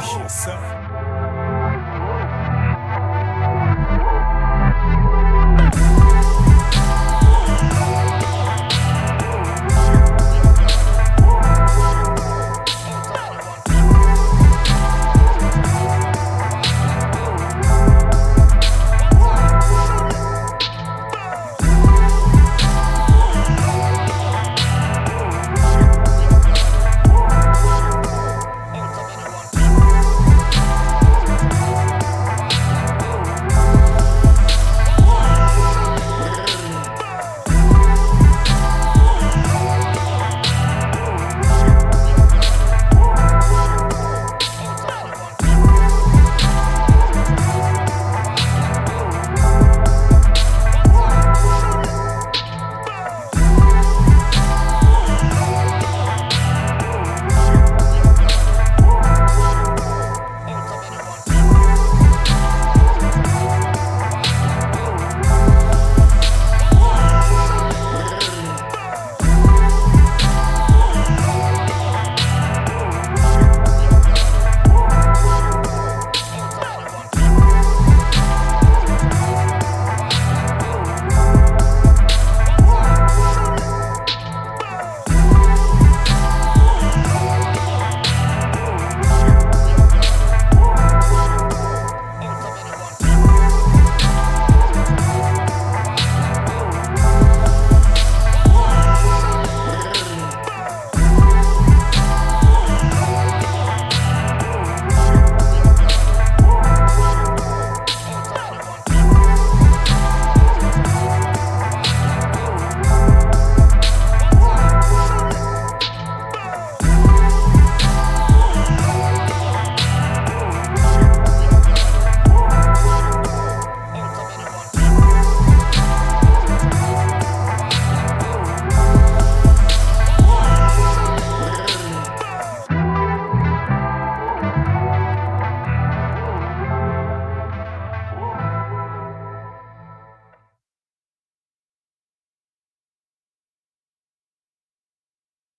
Yes, sir.